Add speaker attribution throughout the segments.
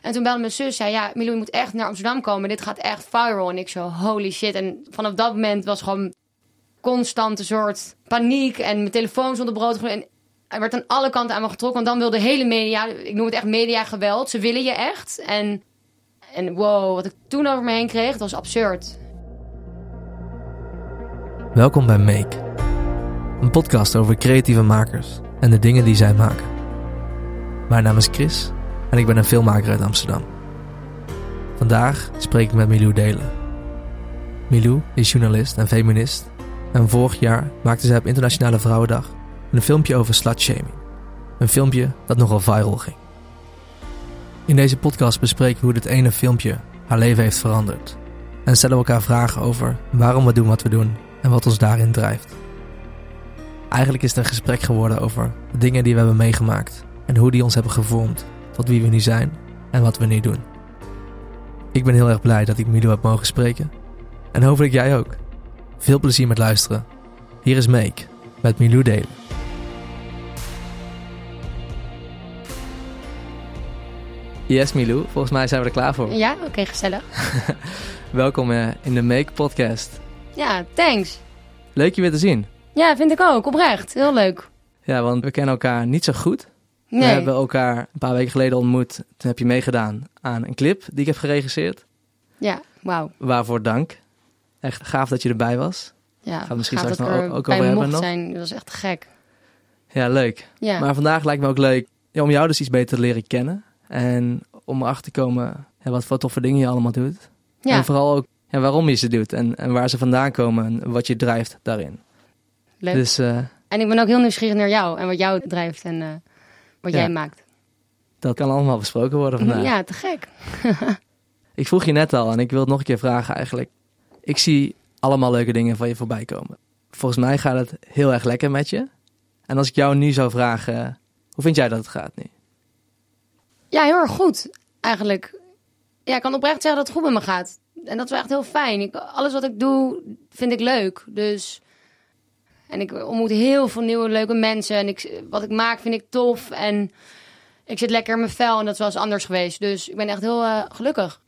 Speaker 1: En toen belde mijn zus, zei ja, Milou, je moet echt naar Amsterdam komen. Dit gaat echt viral. En ik zo, holy shit. En vanaf dat moment was gewoon constant een soort paniek. En mijn telefoon op brood. En er werd aan alle kanten aan me getrokken. Want dan wilde de hele media, ik noem het echt media geweld. Ze willen je echt. En, en wow, wat ik toen over me heen kreeg, dat was absurd.
Speaker 2: Welkom bij Make, een podcast over creatieve makers en de dingen die zij maken. Mijn naam is Chris en ik ben een filmmaker uit Amsterdam. Vandaag spreek ik met Milou Delen. Milou is journalist en feminist en vorig jaar maakte zij op Internationale Vrouwendag een filmpje over slutshaming. Een filmpje dat nogal viral ging. In deze podcast bespreken we hoe dit ene filmpje haar leven heeft veranderd. En stellen we elkaar vragen over waarom we doen wat we doen en wat ons daarin drijft. Eigenlijk is het een gesprek geworden over de dingen die we hebben meegemaakt en hoe die ons hebben gevormd tot wie we nu zijn en wat we nu doen. Ik ben heel erg blij dat ik Milo heb mogen spreken en hopelijk jij ook. Veel plezier met luisteren. Hier is Make met Milou Delen. Yes Milou, volgens mij zijn we er klaar voor.
Speaker 1: Ja, oké, gezellig.
Speaker 2: Welkom eh, in de Make podcast.
Speaker 1: Ja, thanks.
Speaker 2: Leuk je weer te zien.
Speaker 1: Ja, vind ik ook. Oprecht. Heel leuk.
Speaker 2: Ja, want we kennen elkaar niet zo goed.
Speaker 1: Nee.
Speaker 2: We hebben elkaar een paar weken geleden ontmoet. Toen heb je meegedaan aan een clip die ik heb geregisseerd.
Speaker 1: Ja, wauw.
Speaker 2: Waarvoor dank. Echt gaaf dat je erbij was.
Speaker 1: Ja,
Speaker 2: Gaan we misschien straks
Speaker 1: dat
Speaker 2: nog
Speaker 1: ik
Speaker 2: ook over hebben nog.
Speaker 1: zijn. Dat was echt gek.
Speaker 2: Ja, leuk.
Speaker 1: Ja.
Speaker 2: Maar vandaag lijkt me ook leuk ja, om jou dus iets beter te leren kennen. En om erachter te komen ja, wat voor toffe dingen je allemaal doet.
Speaker 1: ja.
Speaker 2: En vooral ook ja, waarom je ze doet en, en waar ze vandaan komen en wat je drijft daarin.
Speaker 1: leuk.
Speaker 2: Dus eh,
Speaker 1: En ik ben ook heel nieuwsgierig naar jou en wat jou drijft en eh, wat
Speaker 2: Ja.
Speaker 1: jij maakt.
Speaker 2: dat kan allemaal besproken worden vandaag.
Speaker 1: Ja, te gek.
Speaker 2: Ik vroeg je net al en ik wil het nog een keer vragen eigenlijk. Ik zie allemaal leuke dingen van je voorbij komen. Volgens mij gaat het heel erg lekker met je. En als ik jou nu zou vragen, hoe vind jij dat het gaat nu?
Speaker 1: Ja, heel erg goed. Eigenlijk. Ja, ik kan oprecht zeggen dat het goed met me gaat. En dat is echt heel fijn. Ik, alles wat ik doe, vind ik leuk. Dus. En ik ontmoet heel veel nieuwe leuke mensen. En ik, wat ik maak, vind ik tof. En ik zit lekker in mijn vel. En dat eens anders geweest. Dus ik ben echt heel eh, gelukkig.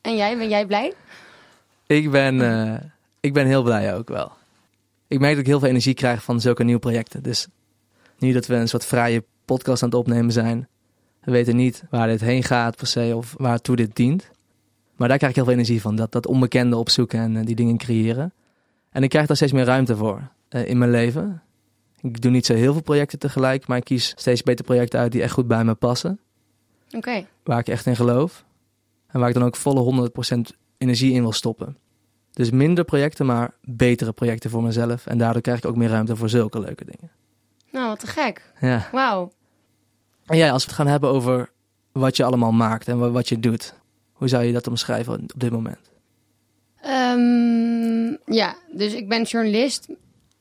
Speaker 1: En jij, ben jij blij?
Speaker 2: Ik ben, eh, ik ben heel blij ook wel. Ik merk dat ik heel veel energie krijg van zulke nieuwe projecten. Dus nu dat we een soort vrije podcast aan het opnemen zijn, we weten niet waar dit heen gaat per se of waartoe dit dient. Maar daar krijg ik heel veel energie van. Dat, dat onbekende opzoeken en eh, die dingen creëren. En ik krijg daar steeds meer ruimte voor eh, in mijn leven. Ik doe niet zo heel veel projecten tegelijk, maar ik kies steeds beter projecten uit die echt goed bij me passen.
Speaker 1: Oké.
Speaker 2: Waar ik echt in geloof. En waar ik dan ook volle 100% energie in wil stoppen. Dus minder projecten, maar betere projecten voor mezelf. En daardoor krijg ik ook meer ruimte voor zulke leuke dingen.
Speaker 1: Nou, wat te gek.
Speaker 2: Ja.
Speaker 1: Wauw.
Speaker 2: En ja, als we het gaan hebben over wat je allemaal maakt en wa- wat je doet. Hoe zou je dat omschrijven op dit moment?
Speaker 1: Ehm, ja, dus ik ben journalist.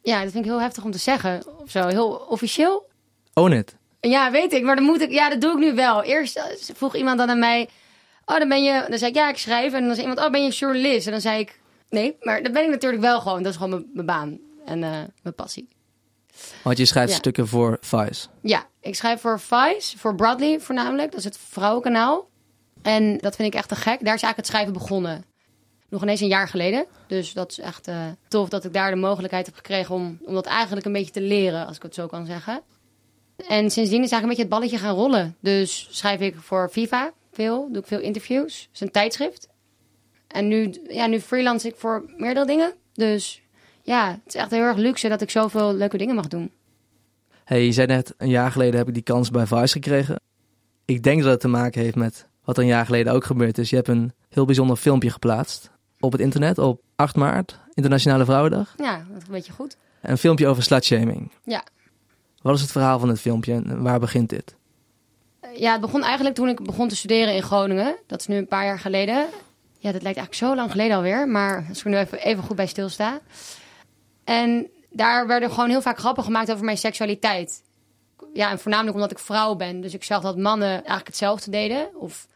Speaker 1: Ja, dat vind ik heel heftig om te zeggen. Of zo, heel officieel.
Speaker 2: Own it.
Speaker 1: Ja, weet ik, maar dan moet ik, ja, dat doe ik nu wel. Eerst eh, vroeg iemand dan aan mij, oh, dan ben je, dan zei ik, ja, ik schrijf. En dan zei iemand, oh, ben je journalist? En dan zei ik, nee, maar dat ben ik natuurlijk wel gewoon. Dat is gewoon mijn, mijn baan en eh, mijn passie.
Speaker 2: Want je schrijft
Speaker 1: Ja.
Speaker 2: stukken voor Vice.
Speaker 1: Ja, ik schrijf voor Vice, voor Bradley voornamelijk. Dat is het vrouwenkanaal. En dat vind ik echt te gek. Daar is eigenlijk het schrijven begonnen. Nog ineens een jaar geleden. Dus dat is echt eh, tof dat ik daar de mogelijkheid heb gekregen om, om dat eigenlijk een beetje te leren, als ik het zo kan zeggen. En sindsdien is eigenlijk een beetje het balletje gaan rollen. Dus schrijf ik voor Viva veel, doe ik veel interviews. Het is een tijdschrift. En nu, ja, nu freelance ik voor meerdere dingen. Dus ja, het is echt heel erg luxe dat ik zoveel leuke dingen mag doen.
Speaker 2: Hey, je zei net, een jaar geleden heb ik die kans bij Vice gekregen. Ik denk dat het te maken heeft met wat een jaar geleden ook gebeurd is. Je hebt een heel bijzonder filmpje geplaatst op het internet op 8 maart, Internationale Vrouwendag.
Speaker 1: Ja, dat is een beetje goed.
Speaker 2: Een filmpje over slutshaming.
Speaker 1: Ja.
Speaker 2: Wat is het verhaal van het filmpje en waar begint dit?
Speaker 1: Ja, het begon eigenlijk toen ik begon te studeren in Groningen. Dat is nu een paar jaar geleden. Ja, dat lijkt eigenlijk zo lang geleden alweer. Maar als ik er nu even, even goed bij stilsta. En daar werden gewoon heel vaak grappen gemaakt over mijn seksualiteit. Ja, en voornamelijk omdat ik vrouw ben. Dus ik zag dat mannen eigenlijk hetzelfde deden. Of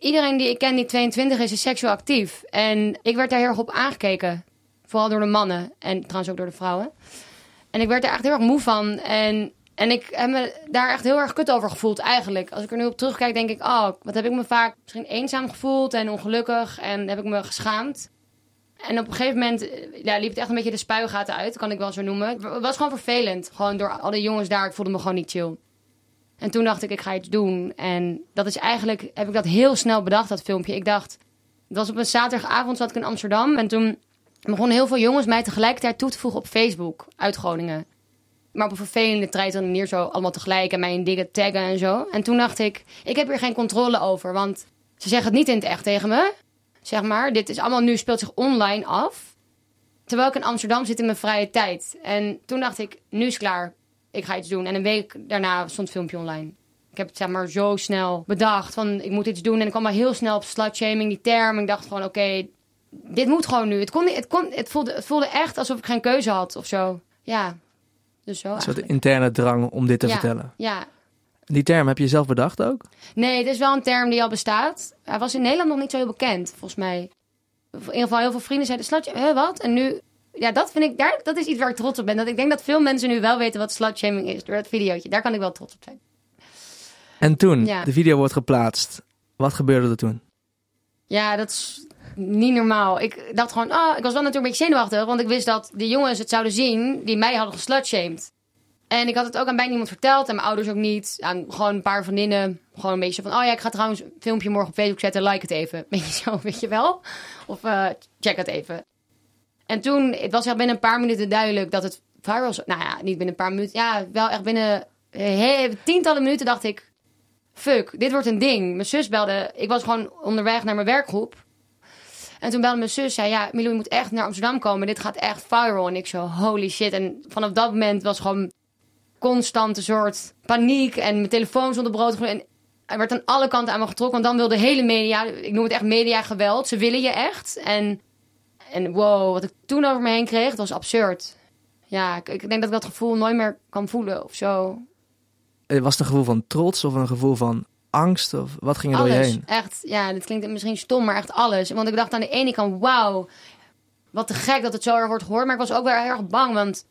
Speaker 1: iedereen die ik ken die 22 is, is seksueel actief. En ik werd daar heel erg op aangekeken. Vooral door de mannen en trouwens ook door de vrouwen. En ik werd er echt heel erg moe van. En En ik heb me daar echt heel erg kut over gevoeld eigenlijk. Als ik er nu op terugkijk, denk ik, oh, wat heb ik me vaak misschien eenzaam gevoeld en ongelukkig en heb ik me geschaamd. En op een gegeven moment ja, liep het echt een beetje de spuigaten uit, kan ik wel zo noemen. Het was gewoon vervelend, gewoon door al die jongens daar. Ik voelde me gewoon niet chill. En toen dacht ik, ik ga iets doen. En dat is eigenlijk, heb ik dat heel snel bedacht, dat filmpje. Ik dacht, het was op een zaterdagavond, zat ik in Amsterdam. En toen begonnen heel veel jongens mij tegelijkertijd toe te voegen op Facebook uit Groningen. Maar op een vervelende trein manier zo allemaal tegelijk en mij in dingen taggen en zo. En toen dacht ik, ik heb hier geen controle over. Want ze zeggen het niet in het echt tegen me. Zeg maar, dit is allemaal nu speelt zich online af. Terwijl ik in Amsterdam zit in mijn vrije tijd. En toen dacht ik, nu is klaar. Ik ga iets doen. En een week daarna stond het filmpje online. Ik heb het zeg maar zo snel bedacht van ik moet iets doen. En ik kwam maar heel snel op slutshaming, die term. Ik dacht gewoon oké, dit moet gewoon nu. Het, kon, het, kon, het, voelde, het voelde echt alsof ik geen keuze had of zo. Ja, dus zo
Speaker 2: Een soort interne drang om dit te
Speaker 1: ja,
Speaker 2: vertellen.
Speaker 1: Ja.
Speaker 2: Die term heb je zelf bedacht ook?
Speaker 1: Nee, het is wel een term die al bestaat. Hij was in Nederland nog niet zo heel bekend, volgens mij. In ieder geval heel veel vrienden zeiden, slut, hè, wat? En nu, ja, dat vind ik, daar, dat is iets waar ik trots op ben. Dat ik denk dat veel mensen nu wel weten wat slutshaming is door dat videootje. Daar kan ik wel trots op zijn.
Speaker 2: En toen,
Speaker 1: Ja.
Speaker 2: de video wordt geplaatst. Wat gebeurde er toen?
Speaker 1: Ja, dat is niet normaal. Ik dacht gewoon, ah, ik was wel natuurlijk een beetje zenuwachtig, want ik wist dat de jongens het zouden zien die mij hadden geslutshamed. En ik had het ook aan bijna niemand verteld en mijn ouders ook niet. Aan gewoon een paar vriendinnen. Gewoon een beetje van, oh ja, ik ga trouwens een filmpje morgen op Facebook zetten, like het even. Weet je zo, weet je wel? Of eh, check het even. En toen, het was echt binnen een paar minuten duidelijk dat het viral zou... Nou ja, niet binnen een paar minuten. Ja, wel echt binnen eh, tientallen minuten dacht ik... Fuck, dit wordt een ding. Mijn zus belde. Ik was gewoon onderweg naar mijn werkgroep. En toen belde mijn zus, zei ja, Milou, je moet echt naar Amsterdam komen. Dit gaat echt viral. En ik zo, holy shit. En vanaf dat moment was gewoon constant een soort paniek. En mijn telefoon op brood. En er werd aan alle kanten aan me getrokken. Want dan wilde de hele media, ik noem het echt mediageweld. Ze willen je echt. En, en wow, wat ik toen over me heen kreeg, dat was absurd. Ja, ik, ik denk dat ik dat gevoel nooit meer kan voelen of zo.
Speaker 2: Eh, Was het een gevoel van trots of een gevoel van angst? Of wat ging er door je
Speaker 1: Alles.
Speaker 2: heen?
Speaker 1: Echt, ja, dit klinkt misschien stom, maar echt alles. Want ik dacht aan de ene kant, wauw, wat te gek dat het zo erg wordt gehoord. Maar ik was ook wel erg bang, want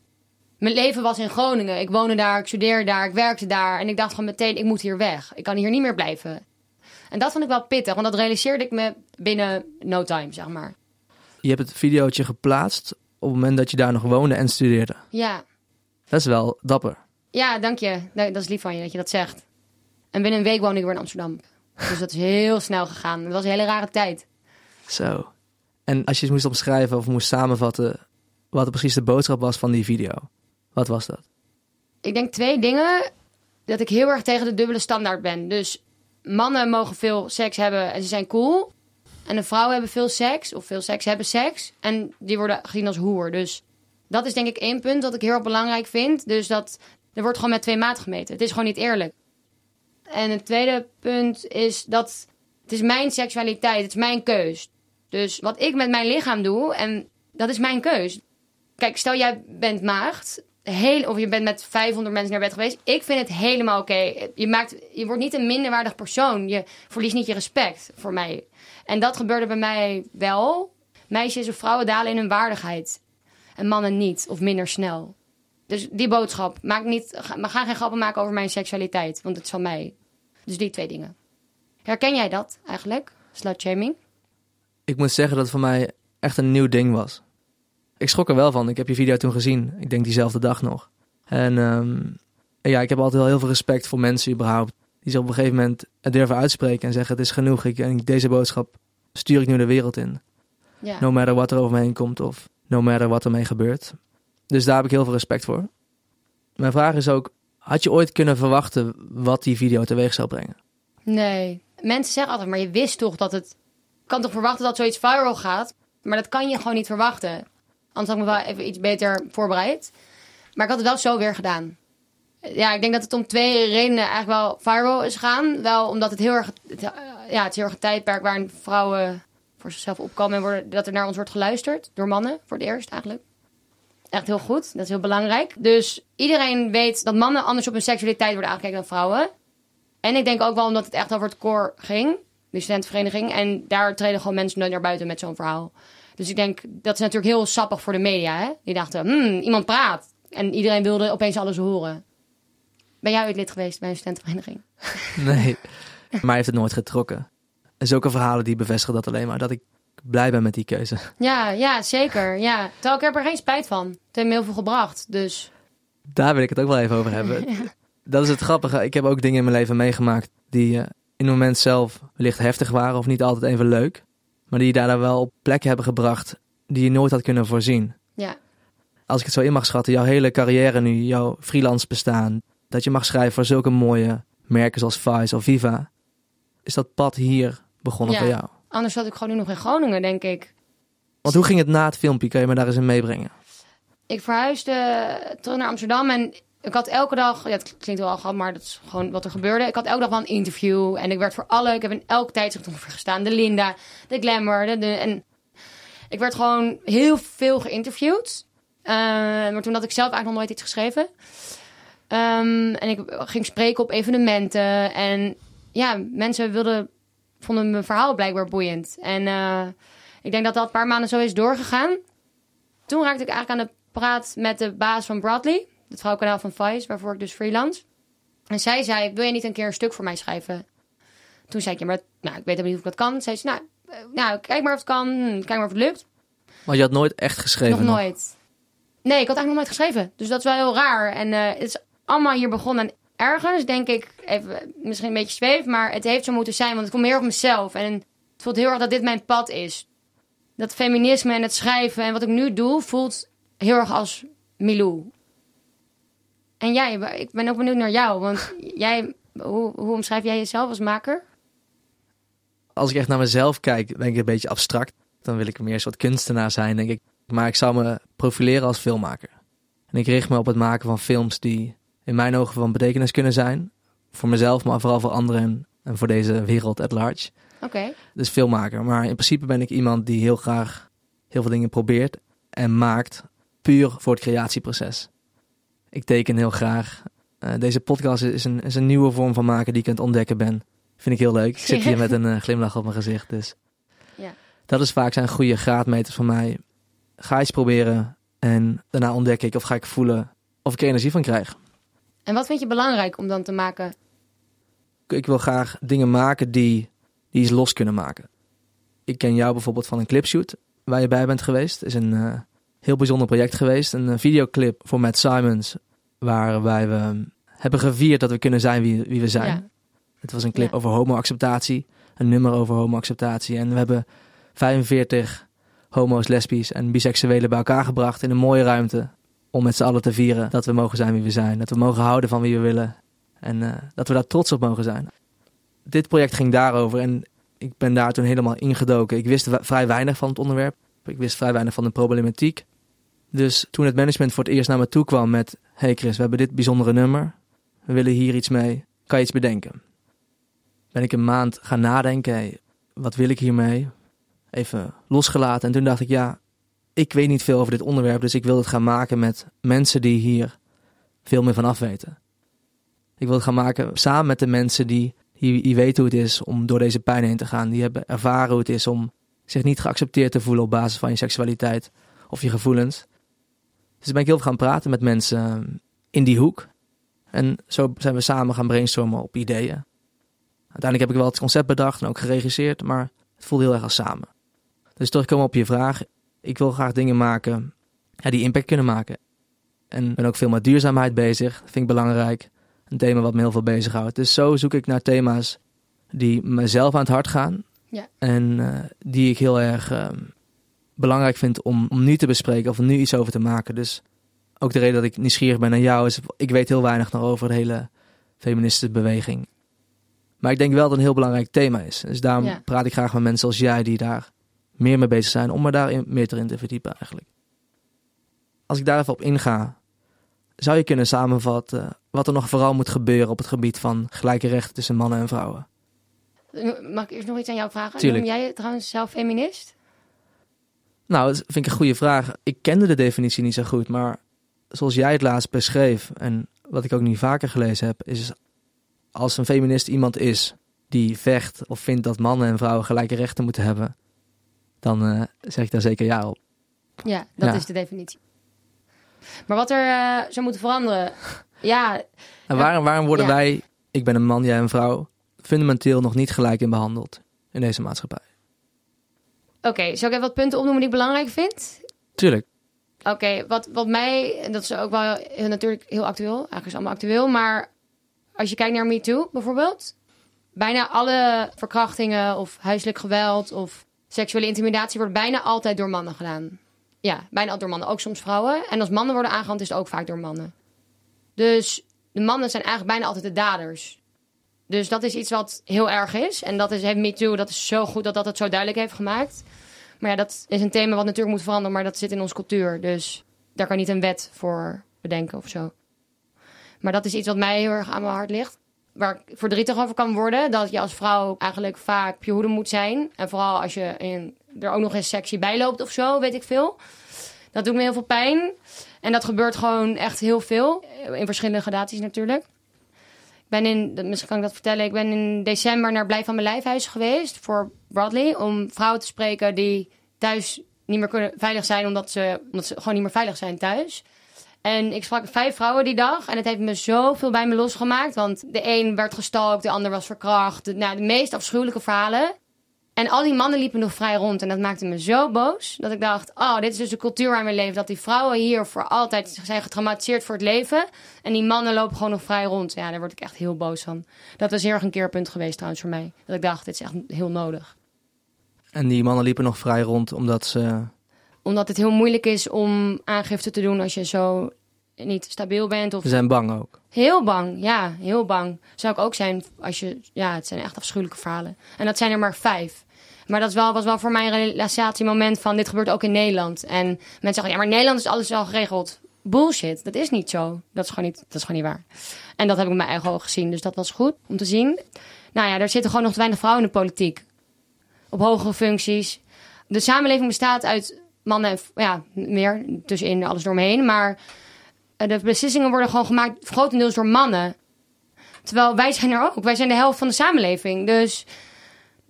Speaker 1: mijn leven was in Groningen. Ik woonde daar, ik studeerde daar, ik werkte daar. En ik dacht gewoon meteen, ik moet hier weg. Ik kan hier niet meer blijven. En dat vond ik wel pittig, want dat realiseerde ik me binnen no time, zeg maar.
Speaker 2: Je hebt het videootje geplaatst op het moment dat je daar nog woonde en studeerde.
Speaker 1: Ja,
Speaker 2: Dat is wel dapper.
Speaker 1: ja, dank je. Dat is lief van je dat je dat zegt. En binnen een week woonde ik weer in Amsterdam. Dus dat is heel snel gegaan. Het was een hele rare tijd.
Speaker 2: Zo. En als je het moest opschrijven of moest samenvatten wat er precies de boodschap was van die video, wat was dat?
Speaker 1: Ik denk twee dingen. Dat ik heel erg tegen de dubbele standaard ben. Dus mannen mogen veel seks hebben en ze zijn cool. En de vrouwen hebben veel seks, of veel seks hebben seks. En die worden gezien als hoer. Dus dat is denk ik één punt dat ik heel belangrijk vind. Dus dat er wordt gewoon met twee maten gemeten. Het is gewoon niet eerlijk. En het tweede punt is dat het is mijn seksualiteit, het is mijn keus. Dus wat ik met mijn lichaam doe, en dat is mijn keus. Kijk, stel jij bent maagd, heel, of je bent met 500 mensen naar bed geweest. Ik vind het helemaal oké. Je, maakt, je wordt niet een minderwaardig persoon. Je verliest niet je respect voor mij. En dat gebeurde bij mij wel. Meisjes of vrouwen dalen in hun waardigheid. En mannen niet, of minder snel. Dus die boodschap. Maak niet, ga, geen grappen maken over mijn seksualiteit, want het is van mij. Dus die twee dingen. Herken jij dat eigenlijk? Slutshaming?
Speaker 2: Ik moet zeggen dat het voor mij echt een nieuw ding was. Ik schrok er wel van. Ik heb je video toen gezien. Ik denk diezelfde dag nog. En ehm, ja, ik heb altijd wel heel veel respect voor mensen überhaupt. Die zich op een gegeven moment durven uitspreken en zeggen het is genoeg. Ik, en deze boodschap stuur ik nu de wereld in.
Speaker 1: Ja.
Speaker 2: No matter wat er over me heen komt of no matter wat ermee gebeurt. Dus daar heb ik heel veel respect voor. Mijn vraag is ook, had je ooit kunnen verwachten wat die video teweeg zou brengen?
Speaker 1: Nee. Mensen zeggen altijd, maar je wist toch dat het... Je kan toch verwachten dat zoiets viral gaat? Maar dat kan je gewoon niet verwachten. Anders had ik me wel even iets beter voorbereid. Maar ik had het wel zo weer gedaan. Ja, ik denk dat het om twee redenen eigenlijk wel viral is gegaan. Wel omdat het heel erg... het- ja, het is heel erg een tijdperk waarin vrouwen voor zichzelf opkomen... en worden, dat er naar ons wordt geluisterd. Door mannen, voor het eerst eigenlijk. Echt heel goed. Dat is heel belangrijk. Dus iedereen weet dat mannen anders op hun seksualiteit worden aangekeken dan vrouwen. En ik denk ook wel omdat het echt over het koor ging. De studentenvereniging. En daar treden gewoon mensen naar buiten met zo'n verhaal. Dus ik denk, dat is natuurlijk heel sappig voor de media. Hè? Die dachten, hmm, iemand praat. En iedereen wilde opeens alles horen. Ben jij ooit lid geweest bij een studentenvereniging?
Speaker 2: Nee, maar heeft het nooit getrokken. En zulke verhalen die bevestigen dat alleen maar. Dat ik blij ben met die keuze.
Speaker 1: Ja, ja, zeker. Ja. Terwijl ik heb er geen spijt van. Het heeft me heel veel gebracht. Dus
Speaker 2: Daar wil ik het ook wel even over hebben. Dat is het grappige. Ik heb ook dingen in mijn leven meegemaakt die eh, in het moment zelf wellicht heftig waren of niet altijd even leuk. Maar die je daar wel op plekken hebben gebracht die je nooit had kunnen voorzien.
Speaker 1: ja,
Speaker 2: Als ik het zo in mag schatten, jouw hele carrière nu, jouw freelance bestaan, dat je mag schrijven voor zulke mooie merken zoals Vice of Viva, is dat pad hier begonnen
Speaker 1: Ja.
Speaker 2: voor jou.
Speaker 1: anders zat ik gewoon nu nog in Groningen, denk ik.
Speaker 2: Want hoe ging het na het filmpje? Kun je me daar eens in meebrengen?
Speaker 1: Ik verhuisde terug naar Amsterdam en ik had elke dag, ja, het klinkt wel al gehad, maar dat is gewoon wat er gebeurde. Ik had elke dag wel een interview en ik werd voor alle, ik heb in elk tijdschrift ongeveer gestaan. De Linda, de Glamour, de, de- en ik werd gewoon heel veel geïnterviewd. Eh, maar toen had ik zelf eigenlijk nog nooit iets geschreven. Ehm, en ik ging spreken op evenementen en ja, mensen wilden, vonden mijn verhaal blijkbaar boeiend. En eh, ik denk dat dat een paar maanden zo is doorgegaan. Toen raakte ik eigenlijk aan de praat met de baas van Broadly, het vrouwenkanaal van Vice, waarvoor ik dus freelance. En zij zei, wil je niet een keer een stuk voor mij schrijven? Toen zei ik, ja, maar nou, ik weet helemaal niet of ik dat kan. Zei ze, nou, eh, nou, kijk maar of het kan, kijk maar of het lukt.
Speaker 2: Want je had nooit echt geschreven.
Speaker 1: nog nooit. Nee, ik had eigenlijk nog nooit geschreven. Dus dat is wel heel raar. En eh, het is allemaal hier begonnen. En ergens denk ik, even misschien een beetje zweef, maar het heeft zo moeten zijn. Want het komt meer op mezelf. En het voelt heel erg dat dit mijn pad is. Dat feminisme en het schrijven en wat ik nu doe, voelt heel erg als Milou. En jij, ik ben ook benieuwd naar jou. Want jij, hoe, hoe omschrijf jij jezelf als maker?
Speaker 2: Als ik echt naar mezelf kijk, ben ik een beetje abstract. Dan wil ik meer een soort kunstenaar zijn, denk ik. Maar ik zou me profileren als filmmaker. En ik richt me op het maken van films die in mijn ogen van betekenis kunnen zijn. Voor mezelf, maar vooral voor anderen en voor deze wereld at large.
Speaker 1: Oké,
Speaker 2: Dus filmmaker. Maar in principe ben ik iemand die heel graag heel veel dingen probeert en maakt. Puur voor het creatieproces. Ik teken heel graag. Eh, deze podcast is een, is een nieuwe vorm van maken die ik aan het ontdekken ben. Vind ik heel leuk. Ik zit hier met een eh, glimlach op mijn gezicht. Dus
Speaker 1: Ja.
Speaker 2: dat is vaak zijn goede graadmeters van mij. Ga iets proberen en daarna ontdek ik of ga ik voelen of ik er energie van krijg.
Speaker 1: en wat vind je belangrijk om dan te maken?
Speaker 2: ik wil graag dingen maken die, die iets los kunnen maken. Ik ken jou bijvoorbeeld van een clipshoot waar je bij bent geweest. Is een eh, heel bijzonder project geweest. Een eh, videoclip voor Matt Simons waarbij we hebben gevierd dat we kunnen zijn wie, wie we zijn.
Speaker 1: Ja.
Speaker 2: Het was een clip
Speaker 1: Ja.
Speaker 2: over homoacceptatie, een nummer over homoacceptatie. En we hebben 45 homo's, lesbisch en biseksuelen bij elkaar gebracht in een mooie ruimte. Om met z'n allen te vieren dat we mogen zijn wie we zijn. Dat we mogen houden van wie we willen. En eh, dat we daar trots op mogen zijn. Dit project ging daarover en ik ben daar toen helemaal ingedoken. Ik wist vrij weinig van het onderwerp. Ik wist vrij weinig van de problematiek. Dus toen het management voor het eerst naar me toe kwam met... Hey Chris, we hebben dit bijzondere nummer. We willen hier iets mee. Kan je iets bedenken? Ben ik een maand gaan nadenken. Wat wil ik hiermee? Even losgelaten. En toen dacht ik, ja, ik weet niet veel over dit onderwerp. Dus ik wil het gaan maken met mensen die hier veel meer van af weten. Ik wil het gaan maken samen met de mensen die, die, die weten hoe het is om door deze pijn heen te gaan. Die hebben ervaren hoe het is om zich niet geaccepteerd te voelen op basis van je seksualiteit of je gevoelens. Dus ben ik heel veel gaan praten met mensen eh, in die hoek. En zo zijn we samen gaan brainstormen op ideeën. Uiteindelijk heb ik wel het concept bedacht en ook geregisseerd, maar het voelde heel erg als samen. Dus terugkomen op je vraag. Ik wil graag dingen maken die impact kunnen maken. En ben ook veel met duurzaamheid bezig. Vind ik belangrijk. Een thema wat me heel veel bezighoudt. Dus zo zoek ik naar thema's die mezelf aan het hart gaan.
Speaker 1: Ja.
Speaker 2: En eh, die ik heel erg eh, belangrijk vind om, om nu te bespreken of om nu iets over te maken. Dus ook de reden dat ik nieuwsgierig ben naar jou is, ik weet heel weinig nog over de hele feministische beweging. Maar ik denk wel dat het een heel belangrijk thema is. Dus daarom
Speaker 1: Ja.
Speaker 2: praat ik graag met mensen als jij die daar meer mee bezig zijn, om me daar in- meer erin te verdiepen eigenlijk. Als ik daar even op inga, zou je kunnen samenvatten wat er nog vooral moet gebeuren op het gebied van gelijke rechten tussen mannen en vrouwen?
Speaker 1: Mag ik eerst nog iets aan jou vragen?
Speaker 2: Tuurlijk.
Speaker 1: Noem jij je trouwens zelf feminist?
Speaker 2: Nou, dat vind ik een goede vraag. Ik kende de definitie niet zo goed, maar zoals jij het laatst beschreef en wat ik ook niet vaker gelezen heb, is als een feminist iemand is die vecht of vindt dat mannen en vrouwen gelijke rechten moeten hebben, dan eh, zeg ik daar zeker ja op.
Speaker 1: Ja, dat
Speaker 2: Ja.
Speaker 1: is de definitie. Maar wat er eh, zou moeten veranderen, Ja,
Speaker 2: En waarom, waarom worden
Speaker 1: Ja.
Speaker 2: wij, ik ben een man, jij een vrouw, fundamenteel nog niet gelijk in behandeld in deze maatschappij?
Speaker 1: oké. Zal ik even wat punten opnoemen die ik belangrijk vind?
Speaker 2: Tuurlijk.
Speaker 1: Oké, wat, wat mij, en dat is ook wel heel, natuurlijk heel actueel, eigenlijk is allemaal actueel, maar als je kijkt naar MeToo bijvoorbeeld, bijna alle verkrachtingen of huiselijk geweld of seksuele intimidatie wordt bijna altijd door mannen gedaan. Ja, bijna altijd door mannen, ook soms vrouwen. En als mannen worden aangerand is het ook vaak door mannen. Dus de mannen zijn eigenlijk bijna altijd de daders. Dus dat is iets wat heel erg is. En dat is, heeft MeToo, dat is zo goed dat dat het zo duidelijk heeft gemaakt. Maar ja, dat is een thema wat natuurlijk moet veranderen, maar dat zit in onze cultuur. Dus daar kan niet een wet voor bedenken of zo. Maar dat is iets wat mij heel erg aan mijn hart ligt. Waar ik verdrietig over kan worden. Dat je als vrouw eigenlijk vaak je hoede moet zijn. En vooral als je in, er ook nog eens sexy bij loopt of zo, weet ik veel. Dat doet me heel veel pijn. En dat gebeurt gewoon echt heel veel. In verschillende gradaties natuurlijk. Ben in, misschien kan ik dat vertellen. Ik ben in december naar Blijf van mijn Lijfhuis geweest voor Bradley. Om vrouwen te spreken die thuis niet meer kunnen veilig zijn. Omdat ze, omdat ze gewoon niet meer veilig zijn thuis. En ik sprak vijf vrouwen die dag. En het heeft me zoveel bij me losgemaakt. Want de een werd gestalkt, de ander was verkracht. De, nou, de meest afschuwelijke verhalen. En al die mannen liepen nog vrij rond. En dat maakte me zo boos. Dat ik dacht, oh, dit is dus de cultuur waarin we leven. Dat die vrouwen hier voor altijd zijn getraumatiseerd voor het leven. En die mannen lopen gewoon nog vrij rond. Ja, daar word ik echt heel boos van. Dat was heel erg een keerpunt geweest trouwens voor mij. Dat ik dacht, dit is echt heel nodig.
Speaker 2: En die mannen liepen nog vrij rond omdat ze...
Speaker 1: Omdat het heel moeilijk is om aangifte te doen als je zo niet stabiel bent. Of
Speaker 2: Ze zijn bang ook.
Speaker 1: Heel bang, ja, heel bang. Zou ik ook zijn als je, ja, het zijn echt afschuwelijke verhalen. En dat zijn er maar vijf. Maar dat wel, was wel voor mij een realisatiemoment van dit gebeurt ook in Nederland. En mensen zeggen, ja, maar in Nederland is alles wel geregeld. Bullshit, dat is niet zo. Dat is gewoon niet, dat is gewoon niet waar. En dat heb ik met mijn eigen ogen gezien, dus dat was goed om te zien. Nou ja, er zitten gewoon nog te weinig vrouwen in de politiek. Op hogere functies. De samenleving bestaat uit mannen en, ja, meer, tussenin alles doorheen. Maar eh, de beslissingen worden gewoon gemaakt grotendeels door mannen. Terwijl wij zijn er ook. Wij zijn de helft van de samenleving. Dus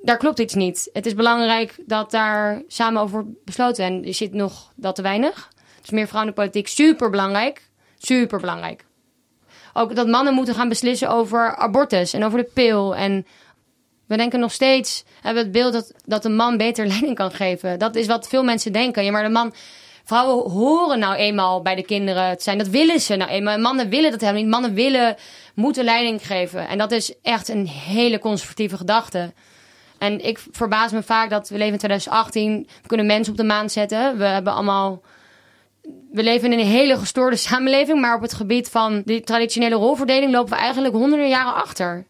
Speaker 1: daar klopt iets niet. Het is belangrijk dat daar samen over besloten. En je ziet nog dat te weinig. Dus meer vrouwen in de politiek. Super belangrijk. Super belangrijk. Ook dat mannen moeten gaan beslissen over abortus en over de pil. En we denken nog steeds, hebben het beeld dat, dat een man beter leiding kan geven. Dat is wat veel mensen denken. Ja, maar de man, vrouwen horen nou eenmaal bij de kinderen te zijn. Dat willen ze nou eenmaal. En mannen willen dat helemaal niet. Mannen willen, moeten leiding geven. En dat is echt een hele conservatieve gedachte. En ik verbaas me vaak dat we leven in 2018. We kunnen mensen op de maan zetten. We hebben allemaal. We leven in een hele gestoorde samenleving. Maar op het gebied van die traditionele rolverdeling lopen we eigenlijk honderden jaren achter.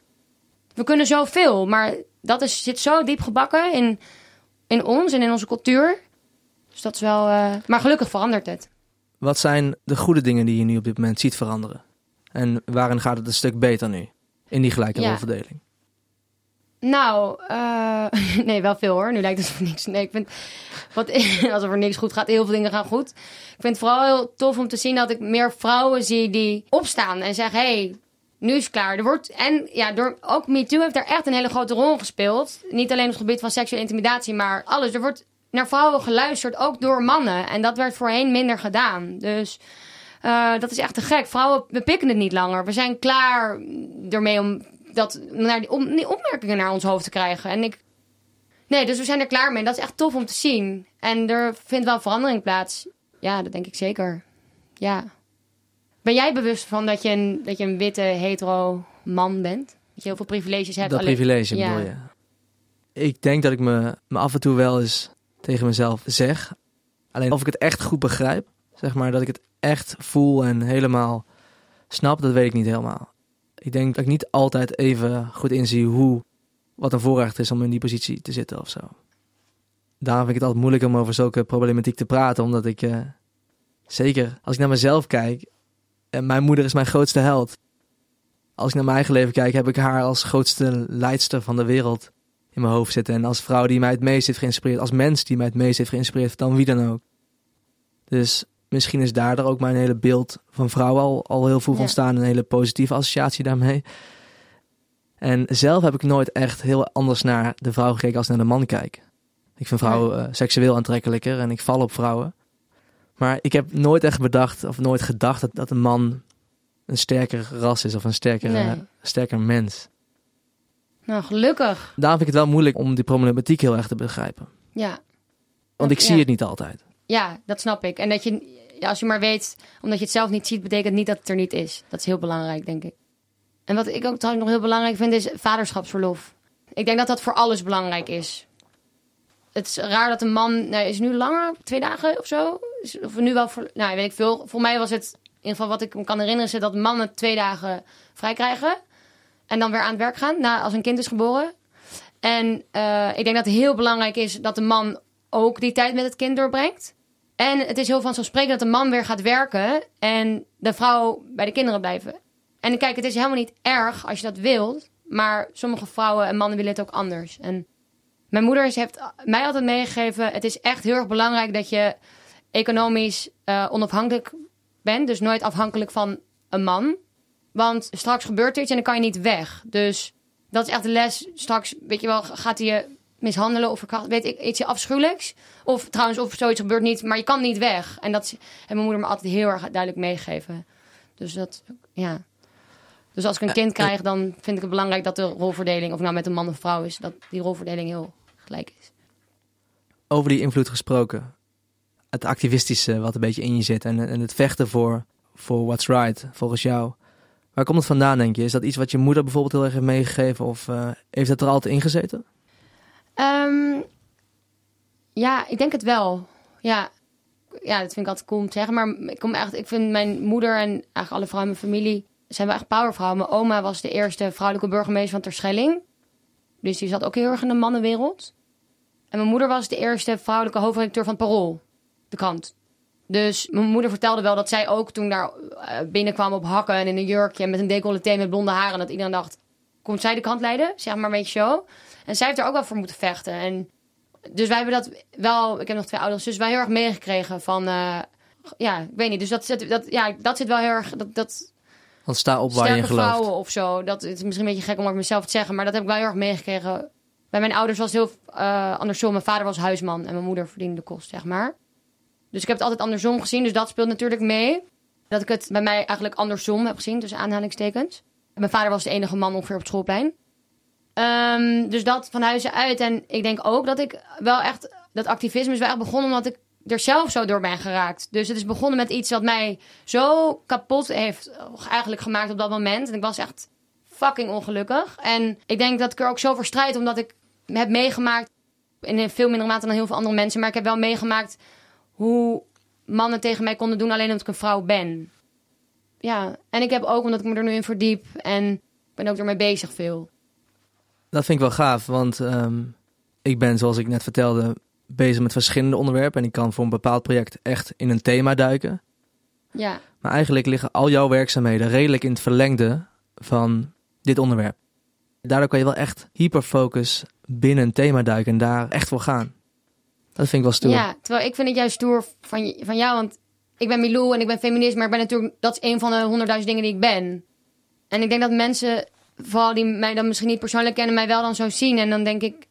Speaker 1: We kunnen zoveel, maar dat is, zit zo diep gebakken in, in ons en in onze cultuur. Dus dat is wel. eh, maar gelukkig verandert het.
Speaker 2: Wat zijn de goede dingen die je nu op dit moment ziet veranderen? En waarin gaat het een stuk beter nu? In die gelijke
Speaker 1: Ja.
Speaker 2: rolverdeling.
Speaker 1: Nou, eh, nee, wel veel hoor. Nu lijkt het voor niks. Nee, ik vind, wat, alsof er niks goed gaat. Heel veel dingen gaan goed. Ik vind het vooral heel tof om te zien dat ik meer vrouwen zie die opstaan en zeggen: hey, nu is het klaar. Er wordt, en ja, door, ook MeToo heeft daar echt een hele grote rol gespeeld. Niet alleen op het gebied van seksuele intimidatie, maar alles. Er wordt naar vrouwen geluisterd, ook door mannen. En dat werd voorheen minder gedaan. Dus eh, dat is echt te gek. Vrouwen, we pikken het niet langer. We zijn klaar ermee om, dat, naar die, om die opmerkingen naar ons hoofd te krijgen. En ik. Nee, dus we zijn er klaar mee. Dat is echt tof om te zien. En er vindt wel verandering plaats. Ja, dat denk ik zeker. Ja. Ben jij bewust van dat je een, dat je een witte, hetero man bent? Dat je heel veel privileges hebt?
Speaker 2: Dat
Speaker 1: alleen-
Speaker 2: privilege
Speaker 1: ja.
Speaker 2: bedoel je? Ik denk dat ik me, me af en toe wel eens tegen mezelf zeg. Alleen of ik het echt goed begrijp, zeg maar, dat ik het echt voel en helemaal snap, dat weet ik niet helemaal. Ik denk dat ik niet altijd even goed inzie hoe, wat een voorrecht is om in die positie te zitten of zo. Daarom vind ik het altijd moeilijk om over zulke problematiek te praten, omdat ik, eh, zeker als ik naar mezelf kijk, en mijn moeder is mijn grootste held. Als ik naar mijn eigen leven kijk, heb ik haar als grootste leidster van de wereld in mijn hoofd zitten. En als vrouw die mij het meest heeft geïnspireerd, als mens die mij het meest heeft geïnspireerd, dan wie dan ook. Dus misschien is daardoor ook mijn hele beeld van vrouw al, al heel vroeg
Speaker 1: Ja.
Speaker 2: ontstaan. Een hele positieve associatie daarmee. En zelf heb ik nooit echt heel anders naar de vrouw gekeken als naar de man kijk. Ik vind vrouwen eh, seksueel aantrekkelijker en ik val op vrouwen. Maar ik heb nooit echt bedacht of nooit gedacht dat, dat een man een sterker ras is of een sterker,
Speaker 1: Nee.
Speaker 2: eh, sterker mens.
Speaker 1: Nou, gelukkig.
Speaker 2: Daarom vind ik het wel moeilijk om die problematiek heel erg te begrijpen.
Speaker 1: Ja.
Speaker 2: Want ik zie het niet altijd.
Speaker 1: Ja, dat snap ik. En dat je, als je maar weet, omdat je het zelf niet ziet, betekent niet dat het er niet is. Dat is heel belangrijk, denk ik. En wat ik ook trouwens nog heel belangrijk vind, is vaderschapsverlof. Ik denk dat dat voor alles belangrijk is. Het is raar dat een man, nou, is nu langer, twee dagen of zo? Of nu wel, voor, nou weet ik veel. Voor mij was het, in ieder geval wat ik me kan herinneren, is dat mannen twee dagen vrij krijgen. En dan weer aan het werk gaan, na, als een kind is geboren. En eh, ik denk dat het heel belangrijk is dat de man ook die tijd met het kind doorbrengt. En het is heel vanzelfsprekend dat de man weer gaat werken en de vrouw bij de kinderen blijven. En kijk, het is helemaal niet erg als je dat wilt, maar sommige vrouwen en mannen willen het ook anders. En mijn moeder heeft mij altijd meegegeven: het is echt heel erg belangrijk dat je economisch eh, onafhankelijk bent, dus nooit afhankelijk van een man. Want straks gebeurt er iets en dan kan je niet weg. Dus dat is echt de les. Straks, weet je wel, gaat hij je mishandelen of weet ik, iets afschuwelijks. Of trouwens, of zoiets gebeurt niet, maar je kan niet weg. En dat heeft mijn moeder me altijd heel erg duidelijk meegegeven. Dus dat, ja. Dus als ik een kind krijg, dan vind ik het belangrijk dat de rolverdeling, of nou met een man of vrouw is, dat die rolverdeling heel gelijk is.
Speaker 2: Over die invloed gesproken. Het activistische wat een beetje in je zit. En, en het vechten voor, voor what's right, volgens jou. Waar komt het vandaan, denk je? Is dat iets wat je moeder bijvoorbeeld heel erg heeft meegegeven? Of eh, heeft dat er altijd in gezeten?
Speaker 1: Ehm, ja, ik denk het wel. Ja. ja, dat vind ik altijd cool om te zeggen. Maar ik, kom echt, ik vind mijn moeder en eigenlijk alle vrouwen in mijn familie... zijn wel echt powervrouwen. Mijn oma was de eerste vrouwelijke burgemeester van Terschelling. Dus die zat ook heel erg in de mannenwereld. En mijn moeder was de eerste vrouwelijke hoofdredacteur van Parool, de krant. Dus mijn moeder vertelde wel dat zij ook toen daar eh, binnenkwam op hakken... en in een jurkje en met een decolleté met blonde haren... dat iedereen dacht, komt zij de krant leiden? Zeg maar een beetje zo. En zij heeft er ook wel voor moeten vechten. En dus wij hebben dat wel. Ik heb nog twee ouders, dus wij heel erg meegekregen van. eh, ja, ik weet niet. Dus dat zit, dat, ja, dat zit wel heel erg. Dat, dat
Speaker 2: Want sta op waar je in gelooft.
Speaker 1: vrouwen of zo. Dat het is misschien een beetje gek om over mezelf te zeggen, maar dat heb ik wel heel erg meegekregen. Bij mijn ouders was het heel eh, andersom. Mijn vader was huisman en mijn moeder verdiende de kost, zeg maar. Dus ik heb het altijd andersom gezien. Dus dat speelt natuurlijk mee. Dat ik het bij mij eigenlijk andersom heb gezien, tussen aanhalingstekens. Mijn vader was de enige man ongeveer op het schoolplein. Ehm, dus dat van huizen uit. En ik denk ook dat ik wel echt... Dat activisme is wel echt begonnen omdat ik er zelf zo door ben geraakt. Dus het is begonnen met iets wat mij zo kapot heeft eigenlijk gemaakt op dat moment. En ik was echt fucking ongelukkig. En ik denk dat ik er ook zo voor strijd, omdat ik heb meegemaakt... in veel minder mate dan heel veel andere mensen... maar ik heb wel meegemaakt hoe mannen tegen mij konden doen... alleen omdat ik een vrouw ben. Ja, en ik heb ook, omdat ik me er nu in verdiep... en ben ook ermee bezig veel.
Speaker 2: Dat vind ik wel gaaf, want ehm, ik ben, zoals ik net vertelde, bezig met verschillende onderwerpen. En ik kan voor een bepaald project echt in een thema duiken.
Speaker 1: Ja,
Speaker 2: Maar eigenlijk liggen al jouw werkzaamheden redelijk in het verlengde van dit onderwerp. Daardoor kan je wel echt hyperfocus binnen een thema duiken en daar echt voor gaan. Dat vind ik wel stoer.
Speaker 1: Ja, terwijl ik vind het juist stoer van, van jou. Want ik ben Milou en ik ben feminist, maar ik ben natuurlijk, dat is een van de honderdduizend dingen die ik ben. En ik denk dat mensen, vooral die mij dan misschien niet persoonlijk kennen, mij wel dan zo zien. En dan denk ik,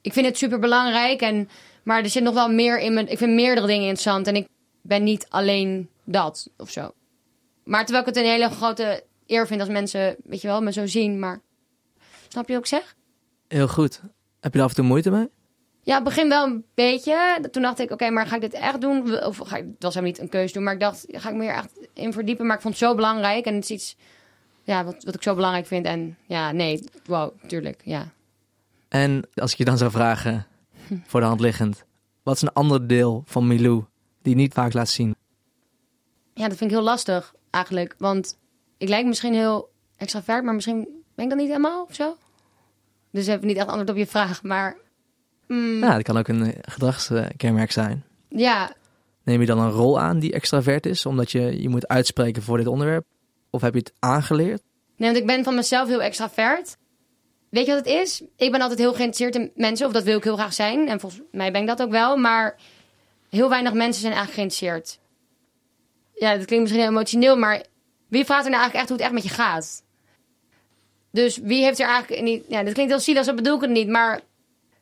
Speaker 1: ik vind het super belangrijk. En, maar er zit nog wel meer in me. Ik vind meerdere dingen interessant. En ik ben niet alleen dat of zo. Maar terwijl ik het een hele grote eer vind als mensen, weet je wel, me zo zien. Maar snap je wat ik zeg?
Speaker 2: Heel goed. Heb je daar af en toe moeite mee?
Speaker 1: Ja, het begin wel een beetje. Toen dacht ik, oké, maar ga ik dit echt doen? Of ga ik, het was helemaal niet een keuze doen, maar ik dacht, ga ik me hier echt in verdiepen? Maar ik vond het zo belangrijk en het is iets ja, wat, wat ik zo belangrijk vind. En ja, nee, wow, tuurlijk, ja.
Speaker 2: En als ik je dan zou vragen, voor de hand liggend, wat is een ander deel van Milou die je niet vaak laat zien?
Speaker 1: Ja, dat vind ik heel lastig eigenlijk. Want ik lijk misschien heel extravert, maar misschien ben ik dat niet helemaal of zo. Dus even niet echt antwoord op je vraag, maar mm,
Speaker 2: Ja, dat kan ook een eh, gedragskenmerk zijn.
Speaker 1: ja,
Speaker 2: Neem je dan een rol aan die extravert is, omdat je je moet uitspreken voor dit onderwerp? Of heb je het aangeleerd?
Speaker 1: Nee, want ik ben van mezelf heel extravert. Weet je wat het is? Ik ben altijd heel geïnteresseerd in mensen, of dat wil ik heel graag zijn. En volgens mij ben ik dat ook wel. Maar heel weinig mensen zijn eigenlijk geïnteresseerd. Ja, dat klinkt misschien heel emotioneel, maar wie vraagt er nou eigenlijk echt hoe het echt met je gaat? Dus wie heeft er eigenlijk niet... Ja, dat klinkt heel zielig, zo bedoel ik het niet. Maar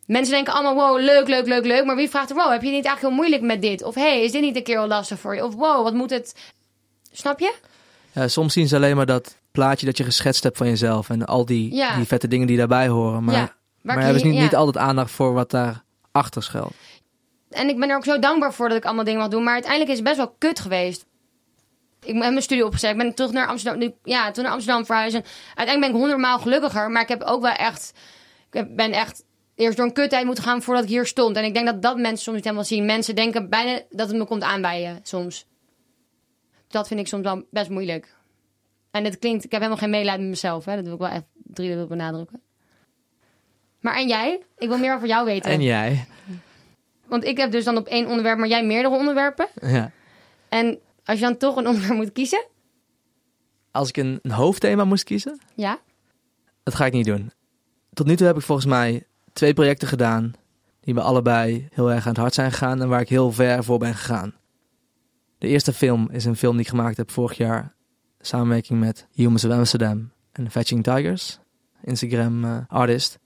Speaker 1: mensen denken allemaal, wow, leuk, leuk, leuk, leuk. Maar wie vraagt er, wow, heb je niet eigenlijk heel moeilijk met dit? Of hey, is dit niet een keer wel lastig voor je? Of wow, wat moet het... Snap je?
Speaker 2: Ja, soms zien ze alleen maar dat plaatje dat je geschetst hebt van jezelf en al die,
Speaker 1: Ja.
Speaker 2: die vette dingen die daarbij horen. Maar,
Speaker 1: Ja,
Speaker 2: maar hebben ze
Speaker 1: je-
Speaker 2: niet, niet altijd aandacht voor wat daar achter schuilt.
Speaker 1: En ik ben er ook zo dankbaar voor dat ik allemaal dingen mag doen. Maar uiteindelijk is het best wel kut geweest. Ik heb mijn studie opgezet. Ik ben terug naar Amsterdam. nu- Ja, toen naar Amsterdam verhuisd. En uiteindelijk ben ik honderdmaal gelukkiger. Maar ik heb ook wel echt... Ik ben echt eerst door een kuttijd moeten gaan voordat ik hier stond. En ik denk dat dat mensen soms niet helemaal zien. Mensen denken bijna dat het me komt aanbijen soms. Dat vind ik soms wel best moeilijk. En het klinkt... Ik heb helemaal geen medelijden met mezelf. Hè. Dat wil ik wel echt drie wil benadrukken. Maar en jij? Ik wil meer over jou weten.
Speaker 2: En jij?
Speaker 1: Want ik heb dus dan op één onderwerp, maar jij meerdere onderwerpen.
Speaker 2: Ja.
Speaker 1: En als je dan toch een onderwerp moet kiezen,
Speaker 2: Als ik een, een hoofdthema moest kiezen,
Speaker 1: ja.
Speaker 2: dat ga ik niet doen. Tot nu toe heb ik volgens mij twee projecten gedaan die me allebei heel erg aan het hart zijn gegaan en waar ik heel ver voor ben gegaan. De eerste film is een film die ik gemaakt heb vorig jaar. Samenwerking met Humans of Amsterdam en Fetching Tigers, Instagram eh, artist.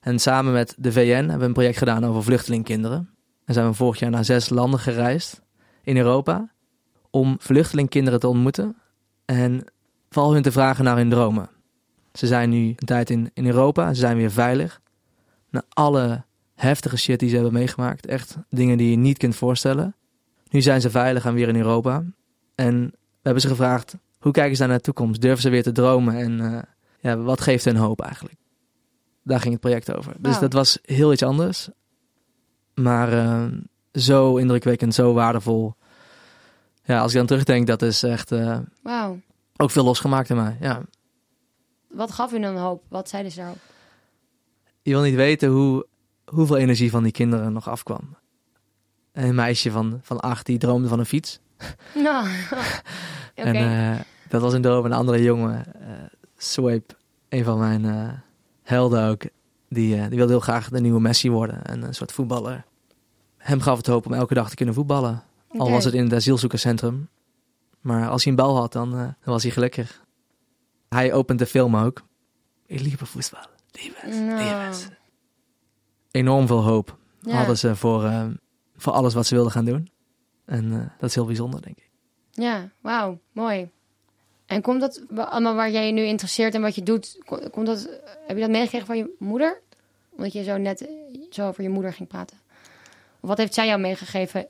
Speaker 2: En samen met de VN hebben we een project gedaan over vluchtelingkinderen. En zijn we vorig jaar naar zes landen gereisd in Europa om vluchtelingkinderen te ontmoeten en vooral hun te vragen naar hun dromen. Ze zijn nu een tijd in, in Europa, ze zijn weer veilig. Na alle heftige shit die ze hebben meegemaakt, echt dingen die je niet kunt voorstellen. Nu zijn ze veilig en weer in Europa. En we hebben ze gevraagd, hoe kijken ze naar de toekomst? Durven ze weer te dromen? En eh, ja, wat geeft hun hoop eigenlijk? Daar ging het project over. Dus dat was heel iets anders. Maar eh, zo indrukwekkend, zo waardevol. Ja, als ik dan terugdenk, dat is echt eh,
Speaker 1: Wauw.
Speaker 2: ook veel losgemaakt in mij. Ja.
Speaker 1: Wat gaf u dan hoop? Wat zeiden ze daarop?
Speaker 2: Je wil niet weten hoe, hoeveel energie van die kinderen nog afkwam. Een meisje van, van acht die droomde van een fiets.
Speaker 1: Nou, oké.
Speaker 2: En eh, dat was een droom. Een andere jongen, eh Swape, een van mijn eh, helden ook, die, die wilde heel graag de nieuwe Messi worden. En een soort voetballer. Hem gaf het hoop om elke dag te kunnen voetballen. Al was het in het asielzoekerscentrum. Maar als hij een bal had, dan, dan was hij gelukkig. Hij opent de film ook. Ik lieve voetbal.
Speaker 1: Nou.
Speaker 2: Enorm veel hoop
Speaker 1: Ja.
Speaker 2: hadden ze voor, voor alles wat ze wilden gaan doen. En eh, dat is heel bijzonder, denk ik.
Speaker 1: Ja, wauw, mooi. En komt dat allemaal waar jij je nu interesseert en wat je doet, ko- komt dat, heb je dat meegekregen van je moeder? Omdat je zo net eh, zo over je moeder ging praten. Of wat heeft zij jou meegegeven?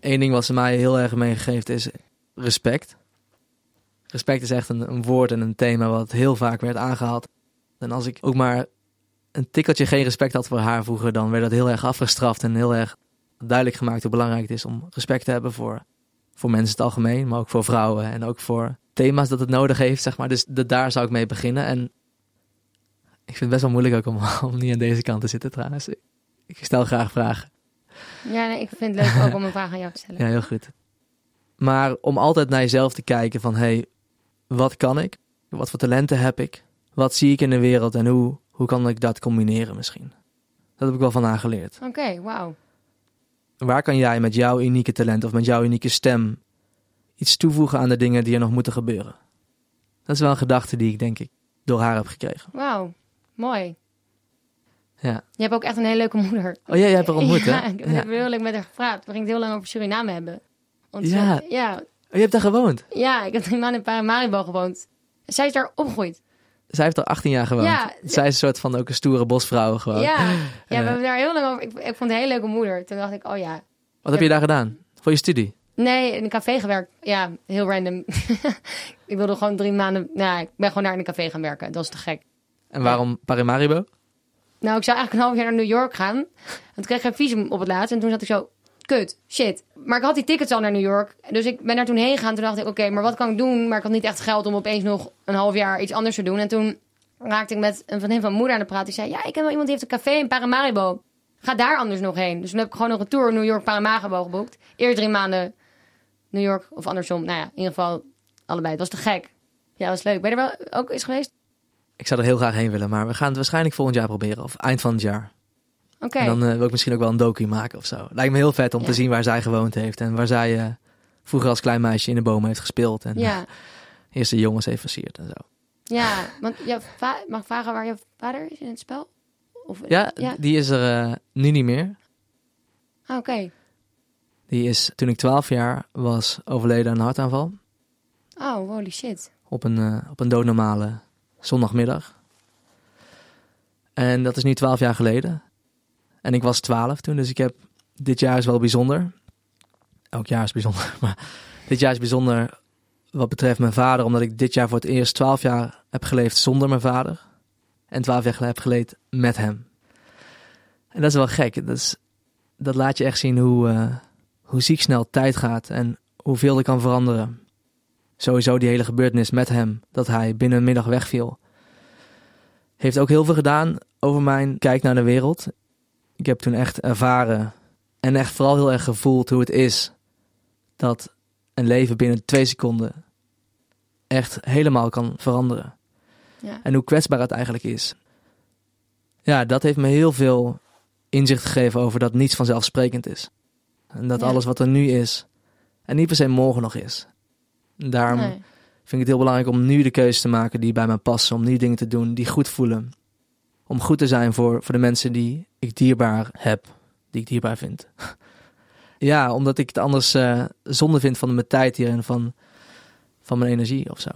Speaker 2: Eén ding wat ze mij heel erg meegegeven is respect. Respect is echt een, een woord en een thema wat heel vaak werd aangehaald. En als ik ook maar een tikkeltje geen respect had voor haar vroeger, dan werd dat heel erg afgestraft en heel erg duidelijk gemaakt hoe belangrijk het is om respect te hebben voor, voor mensen in het algemeen, maar ook voor vrouwen en ook voor thema's dat het nodig heeft, zeg maar. Dus de, daar zou ik mee beginnen. En ik vind het best wel moeilijk ook om, om niet aan deze kant te zitten trouwens. Ik stel graag vragen.
Speaker 1: Ja, nee, ik vind het leuk ook om een vraag aan jou te stellen.
Speaker 2: Ja, heel goed. Maar om altijd naar jezelf te kijken van... hé, hey, wat kan ik? Wat voor talenten heb ik? Wat zie ik in de wereld en hoe, hoe kan ik dat combineren misschien? Dat heb ik wel van haar geleerd.
Speaker 1: Oké, wauw.
Speaker 2: Waar kan jij met jouw unieke talent of met jouw unieke stem... iets toevoegen aan de dingen die er nog moeten gebeuren? Dat is wel een gedachte die ik denk ik door haar heb gekregen.
Speaker 1: Wauw, mooi.
Speaker 2: Ja.
Speaker 1: Je hebt ook echt een hele leuke moeder.
Speaker 2: Oh ja, jij hebt haar ontmoet,
Speaker 1: ja,
Speaker 2: hè?
Speaker 1: ik heb
Speaker 2: Ja.
Speaker 1: heel leuk met haar gepraat. We gingen heel lang over Suriname hebben.
Speaker 2: Ja.
Speaker 1: ja,
Speaker 2: Oh, je hebt daar gewoond.
Speaker 1: ja, ik heb drie maanden in Paramaribo gewoond. Zij is daar opgegroeid.
Speaker 2: Zij heeft er 18 jaar gewoond.
Speaker 1: Ja.
Speaker 2: Zij is een soort van ook een stoere bosvrouw gewoon.
Speaker 1: Ja, ja we
Speaker 2: Eh.
Speaker 1: hebben daar heel lang over. Ik, ik vond het een hele leuke moeder. Toen dacht ik, oh ja.
Speaker 2: Wat heb je daar gedaan? Voor je studie?
Speaker 1: Nee, in een café gewerkt. Ja, heel random. ik wilde gewoon drie maanden... Nou, ik ben gewoon naar een café gaan werken. Dat is te gek.
Speaker 2: En waarom Paramaribo?
Speaker 1: Nou, ik zou eigenlijk een half jaar naar New York gaan. En toen kreeg ik een visum op het laatst. En toen zat ik zo, kut, shit. Maar ik had die tickets al naar New York. Dus ik ben daar toen heen gegaan. Toen dacht ik, oké, maar wat kan ik doen? Maar ik had niet echt geld om opeens nog een half jaar iets anders te doen. En toen raakte ik met een van mijn moeder aan de praat. Die zei, ja, ik ken wel iemand die heeft een café in Paramaribo. Ga daar anders nog heen. Dus toen heb ik gewoon nog een tour New York Paramaribo geboekt. Eerst drie maanden New York of andersom. Nou ja, in ieder geval allebei. Het was te gek. Ja, was leuk. Ben je er wel ook eens geweest?
Speaker 2: Ik zou er heel graag heen willen, maar we gaan het waarschijnlijk volgend jaar proberen. Of eind van het jaar. En dan eh, wil ik misschien ook wel een docu maken of zo. Lijkt me heel vet om
Speaker 1: Ja.
Speaker 2: te zien waar zij gewoond heeft. En waar zij eh, vroeger als klein meisje in de bomen heeft gespeeld. En
Speaker 1: Ja.
Speaker 2: eerst de jongens heeft versierd en zo.
Speaker 1: Ja, want va- mag ik vragen waar je vader is in het spel? Of,
Speaker 2: Ja,
Speaker 1: ja.
Speaker 2: die is er eh, nu niet meer.
Speaker 1: Ah, Oké.
Speaker 2: Die is toen ik 12 jaar was overleden aan een hartaanval.
Speaker 1: Oh, holy shit.
Speaker 2: Op een, eh, op een doodnormale zondagmiddag. En dat is nu twaalf jaar geleden. En ik was twaalf toen, dus ik heb... Dit jaar is wel bijzonder. Elk jaar is bijzonder, maar dit jaar is bijzonder wat betreft mijn vader, omdat ik dit jaar voor het eerst twaalf jaar heb geleefd zonder mijn vader. En twaalf jaar heb geleefd met hem. En dat is wel gek. Dat, is, dat laat je echt zien hoe, uh, hoe ziek snel tijd gaat en hoeveel er kan veranderen. Sowieso die hele gebeurtenis met hem, dat hij binnen een middag wegviel. Heeft ook heel veel gedaan over mijn kijk naar de wereld. Ik heb toen echt ervaren en echt vooral heel erg gevoeld hoe het is dat een leven binnen twee seconden echt helemaal kan veranderen.
Speaker 1: Ja.
Speaker 2: En hoe kwetsbaar het eigenlijk is. Ja, dat heeft me heel veel inzicht gegeven over dat niets vanzelfsprekend is. En dat
Speaker 1: Ja.
Speaker 2: alles wat er nu is, en niet per se morgen nog is. Daarom
Speaker 1: Nee.
Speaker 2: vind ik het heel belangrijk om nu de keuze te maken die bij mij passen. Om nu dingen te doen die goed voelen. Om goed te zijn voor, voor de mensen die ik dierbaar heb. Die ik dierbaar vind. ja, omdat ik het anders eh, zonde vind van mijn tijd hier en van, van mijn energie of zo.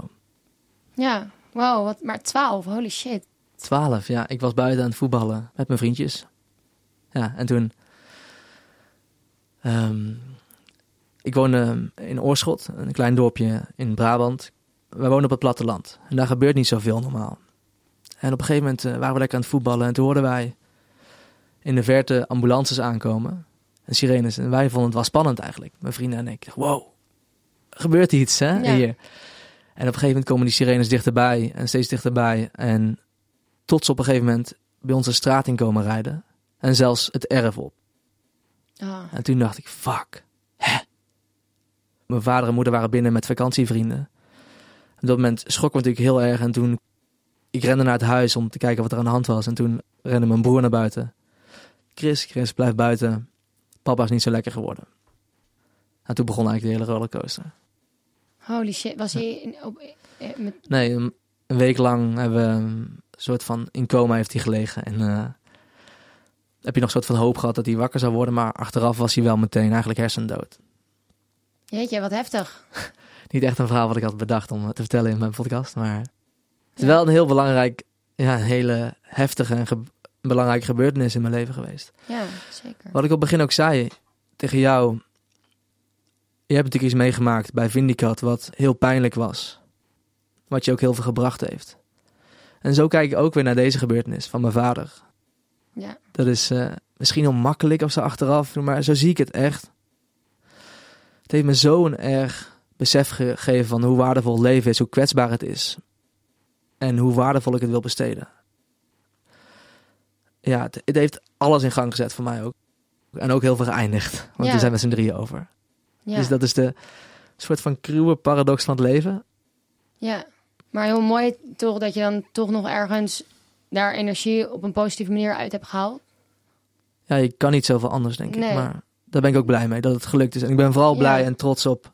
Speaker 1: Ja, wow, wat, maar 12, holy shit.
Speaker 2: Twaalf, ja. Ik was buiten aan het voetballen met mijn vriendjes. Ja, en toen... ehm, ik woonde in Oorschot, een klein dorpje in Brabant. Wij wonen op het platteland. En daar gebeurt niet zoveel normaal. En op een gegeven moment eh, waren we lekker aan het voetballen. En toen hoorden wij in de verte ambulances aankomen. En sirenes. En wij vonden het wel spannend eigenlijk. Mijn vrienden en ik. Wow, er gebeurt iets hè,
Speaker 1: Ja.
Speaker 2: hier. En op een gegeven moment komen die sirenes dichterbij. En steeds dichterbij. En tot ze op een gegeven moment bij onze straat in komen rijden. En zelfs het erf op.
Speaker 1: Ah,
Speaker 2: En toen dacht ik, fuck. Hè? Mijn vader en moeder waren binnen met vakantievrienden. Op dat moment schrok ik natuurlijk heel erg. En toen, ik rende naar het huis om te kijken wat er aan de hand was. En toen rende mijn broer naar buiten. Chris, Chris, blijf buiten. Papa is niet zo lekker geworden. En toen begon eigenlijk de hele rollercoaster.
Speaker 1: holy shit. Was hij in, op, eh, met,
Speaker 2: Nee, een, een week lang hebben we een soort van in coma heeft hij gelegen. En eh, heb je nog een soort van hoop gehad dat hij wakker zou worden. Maar achteraf was hij wel meteen eigenlijk hersendood.
Speaker 1: jeetje, wat heftig.
Speaker 2: Niet echt een verhaal wat ik had bedacht om te vertellen in mijn podcast. Maar is wel een heel belangrijk, ja, een hele heftige en ge- belangrijke gebeurtenis in mijn leven geweest.
Speaker 1: Ja, zeker.
Speaker 2: Wat ik op het begin ook zei tegen jou. Je hebt natuurlijk iets meegemaakt bij Vindicat wat heel pijnlijk was. Wat je ook heel veel gebracht heeft. En zo kijk ik ook weer naar deze gebeurtenis van mijn vader.
Speaker 1: Ja,
Speaker 2: Dat is eh, misschien heel makkelijk of zo achteraf, maar zo zie ik het echt. Het heeft me zo'n erg besef gegeven van hoe waardevol leven is, hoe kwetsbaar het is. En hoe waardevol ik het wil besteden. Ja, het, het heeft alles in gang gezet voor mij ook. En ook heel veel geëindigd. Want
Speaker 1: Ja.
Speaker 2: we zijn met z'n drieën over.
Speaker 1: ja,
Speaker 2: Dus dat is de soort van cruwe paradox van het leven.
Speaker 1: ja. Maar heel mooi toch dat je dan toch nog ergens daar energie op een positieve manier uit hebt gehaald.
Speaker 2: Ja, je kan niet zoveel anders, denk
Speaker 1: Nee.
Speaker 2: ik. Maar daar ben ik ook blij mee, dat het gelukt is. En ik ben vooral blij
Speaker 1: Ja.
Speaker 2: en trots op,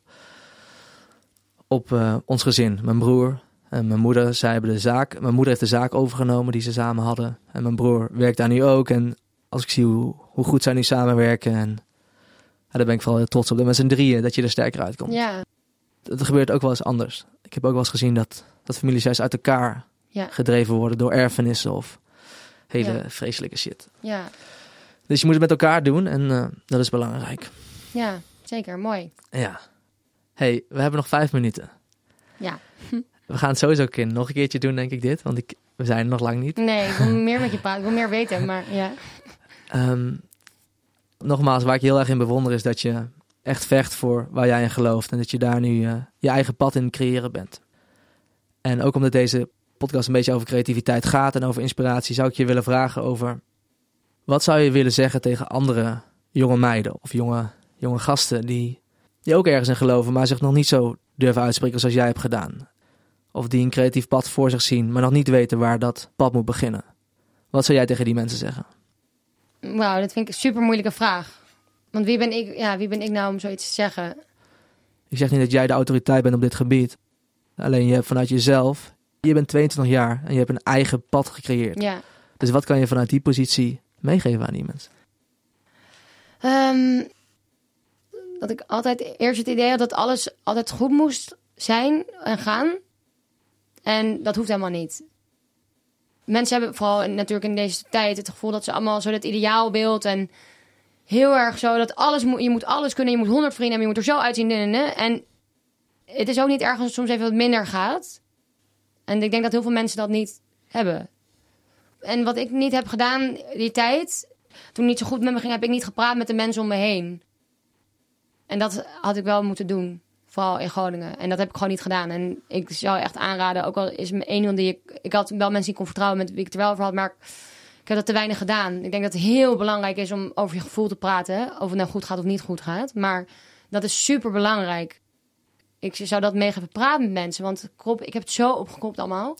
Speaker 2: op eh, ons gezin. Mijn broer en mijn moeder, zij hebben de zaak. Mijn moeder heeft de zaak overgenomen die ze samen hadden. En mijn broer werkt daar nu ook. En als ik zie hoe, hoe goed zij nu samenwerken... En, ja, daar ben ik vooral heel trots op. Dat met z'n drieën, dat je er sterker uitkomt.
Speaker 1: Ja,
Speaker 2: Dat gebeurt ook wel eens anders. Ik heb ook wel eens gezien dat, dat families juist uit elkaar
Speaker 1: ja,
Speaker 2: gedreven worden... door erfenissen of hele
Speaker 1: Ja.
Speaker 2: vreselijke shit.
Speaker 1: ja,
Speaker 2: Dus je moet het met elkaar doen en eh, dat is belangrijk.
Speaker 1: ja, zeker. Mooi.
Speaker 2: Ja. hey, we hebben nog vijf minuten.
Speaker 1: Ja.
Speaker 2: We gaan het sowieso keer nog een keertje doen, denk ik, dit. Want ik, we zijn er nog lang niet.
Speaker 1: Nee, ik wil meer met je praten. Ik wil meer weten, maar ja.
Speaker 2: Ehm, nogmaals, waar ik je heel erg in bewonder is dat je echt vecht voor waar jij in gelooft. En dat je daar nu eh, je eigen pad in creëren bent. En ook omdat deze podcast een beetje over creativiteit gaat en over inspiratie, zou ik je willen vragen over... Wat zou je willen zeggen tegen andere jonge meiden of jonge, jonge gasten die, die ook ergens in geloven, maar zich nog niet zo durven uitspreken zoals jij hebt gedaan? Of die een creatief pad voor zich zien, maar nog niet weten waar dat pad moet beginnen. Wat zou jij tegen die mensen zeggen?
Speaker 1: Wauw, dat vind ik een super moeilijke vraag. Want wie ben ik, ja, wie ben ik nou om zoiets te zeggen?
Speaker 2: Ik zeg niet dat jij de autoriteit bent op dit gebied. Alleen je hebt vanuit jezelf, je bent 22 jaar en je hebt een eigen pad gecreëerd.
Speaker 1: Ja.
Speaker 2: Dus wat kan je vanuit die positie meegeven aan die mensen?
Speaker 1: Ehm, dat ik altijd eerst het idee had dat alles altijd goed moest zijn en gaan. En dat hoeft helemaal niet. Mensen hebben vooral natuurlijk in deze tijd het gevoel dat ze allemaal zo dat ideaalbeeld en heel erg zo dat alles moet, je moet alles kunnen, je moet honderd vrienden hebben, je moet er zo uitzien. En het is ook niet erg als het soms even wat minder gaat. En ik denk dat heel veel mensen dat niet hebben. En wat ik niet heb gedaan die tijd, toen niet zo goed met me ging, heb ik niet gepraat met de mensen om me heen. En dat had ik wel moeten doen. Vooral in Groningen. En dat heb ik gewoon niet gedaan. En ik zou echt aanraden, ook al is één iemand die ik... Ik had wel mensen die ik kon vertrouwen met wie ik het er wel over had, maar ik heb dat te weinig gedaan. Ik denk dat het heel belangrijk is om over je gevoel te praten. Of het nou goed gaat of niet goed gaat. Maar dat is super belangrijk. Ik zou dat mee gaan praten met mensen. Want krop, ik heb het zo opgekropt allemaal.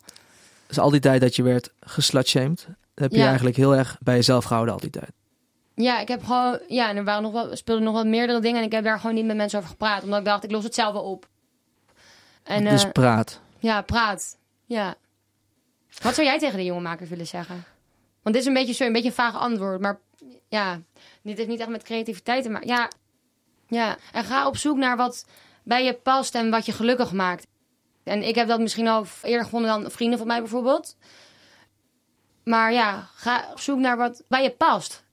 Speaker 2: Dus al die tijd dat je werd geslutshamed, heb je
Speaker 1: Ja.
Speaker 2: eigenlijk heel erg bij jezelf gehouden al die tijd.
Speaker 1: Ja, ik heb gewoon. Ja, en er waren nog wel, speelden nog wat meerdere dingen. En ik heb daar gewoon niet met mensen over gepraat. Omdat ik dacht, ik los het zelf wel op. En
Speaker 2: dus
Speaker 1: eh,
Speaker 2: praat.
Speaker 1: ja, praat. Ja. Wat zou jij tegen de jonge makers willen zeggen? Want dit is een beetje zo, een beetje een vaag antwoord. Maar ja, dit heeft niet echt met creativiteit te maken. Ja, ja. En ga op zoek naar wat bij je past en wat je gelukkig maakt. En ik heb dat misschien al eerder gevonden dan vrienden van mij bijvoorbeeld. Maar ja, ga op zoek naar wat bij je past.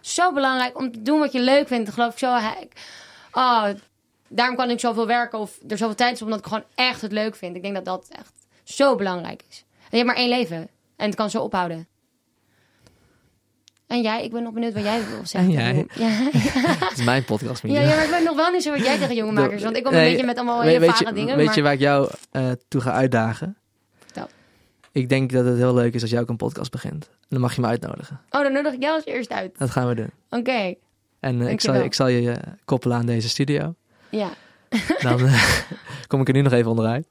Speaker 1: Zo belangrijk om te doen wat je leuk vindt. Dat geloof ik zo. Oh, daarom kan ik zoveel werken of er zoveel tijd is omdat ik gewoon echt het leuk vind. Ik denk dat dat echt zo belangrijk is. En je hebt maar één leven en het kan zo ophouden. En jij, ik ben nog benieuwd wat jij wil zeggen.
Speaker 2: En jij?
Speaker 1: Ja,
Speaker 2: Het is mijn podcast,
Speaker 1: ja,
Speaker 2: Mia.
Speaker 1: ja, maar ik weet nog wel niet zo wat jij tegen jonge makers. Want ik kom een
Speaker 2: Nee,
Speaker 1: beetje met allemaal hele vage dingen.
Speaker 2: Weet
Speaker 1: maar...
Speaker 2: je waar ik jou eh, toe ga uitdagen? Ik denk dat het heel leuk is als jij ook een podcast begint. En dan mag je me uitnodigen.
Speaker 1: Oh, dan nodig ik jou als eerst uit.
Speaker 2: Dat gaan we doen.
Speaker 1: Oké,
Speaker 2: En eh, ik, zal, ik zal je eh, koppelen aan deze studio.
Speaker 1: ja.
Speaker 2: Dan eh, kom ik er nu nog even onderuit.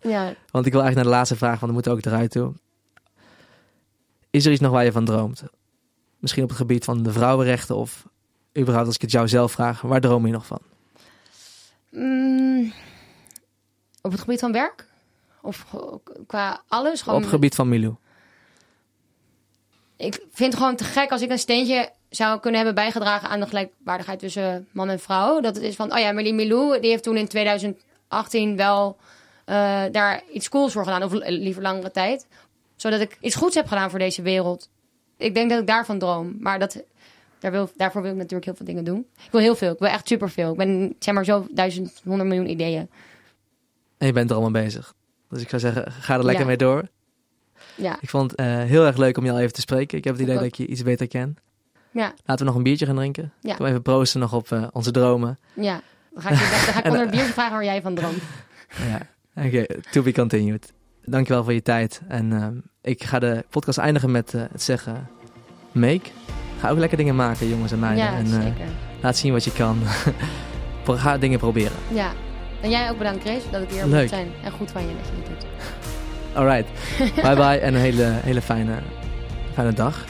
Speaker 1: ja.
Speaker 2: Want ik wil eigenlijk naar de laatste vraag, want we moeten ook eruit toe. Is er iets nog waar je van droomt? Misschien op het gebied van de vrouwenrechten of überhaupt als ik het jou zelf vraag, waar droom je nog van?
Speaker 1: Mm, op het gebied van werk? Of qua alles? Gewoon
Speaker 2: Op het gebied van Milou.
Speaker 1: Ik vind het gewoon te gek als ik een steentje zou kunnen hebben bijgedragen aan de gelijkwaardigheid tussen man en vrouw. Dat het is van, oh ja, Marlie Milou, die heeft toen in 2018 wel eh, daar iets cools voor gedaan. Of liever langere tijd. Zodat ik iets goeds heb gedaan voor deze wereld. Ik denk dat ik daarvan droom. Maar dat, daar wil, daarvoor wil ik natuurlijk heel veel dingen doen. Ik wil heel veel. Ik wil echt superveel. Ik ben, zeg maar, zo duizend, honderd miljoen ideeën.
Speaker 2: En je bent er allemaal bezig. Dus ik zou zeggen, ga er lekker
Speaker 1: Ja.
Speaker 2: mee door.
Speaker 1: Ja,
Speaker 2: Ik vond het eh, heel erg leuk om je al even te spreken. Ik heb het idee dat ik je iets beter ken.
Speaker 1: ja,
Speaker 2: Laten we nog een biertje gaan drinken.
Speaker 1: Ja.
Speaker 2: Kom even proosten nog op eh, onze dromen.
Speaker 1: ja. Dan ga ik, dan ga ik
Speaker 2: En,
Speaker 1: onder het biertje vragen waar jij van droomt.
Speaker 2: Ja, oké. to be continued. Dankjewel voor je tijd. En ehm, ik ga de podcast eindigen met eh, het zeggen... Make. Ga ook lekker dingen maken, jongens en meiden.
Speaker 1: Ja,
Speaker 2: en laat zien wat je kan. Ga dingen proberen.
Speaker 1: Ja. En jij ook bedankt, Chris, dat ik hier mocht zijn. En goed van je dat je dit doet.
Speaker 2: Alright. bye bye en een hele, hele fijne, fijne dag.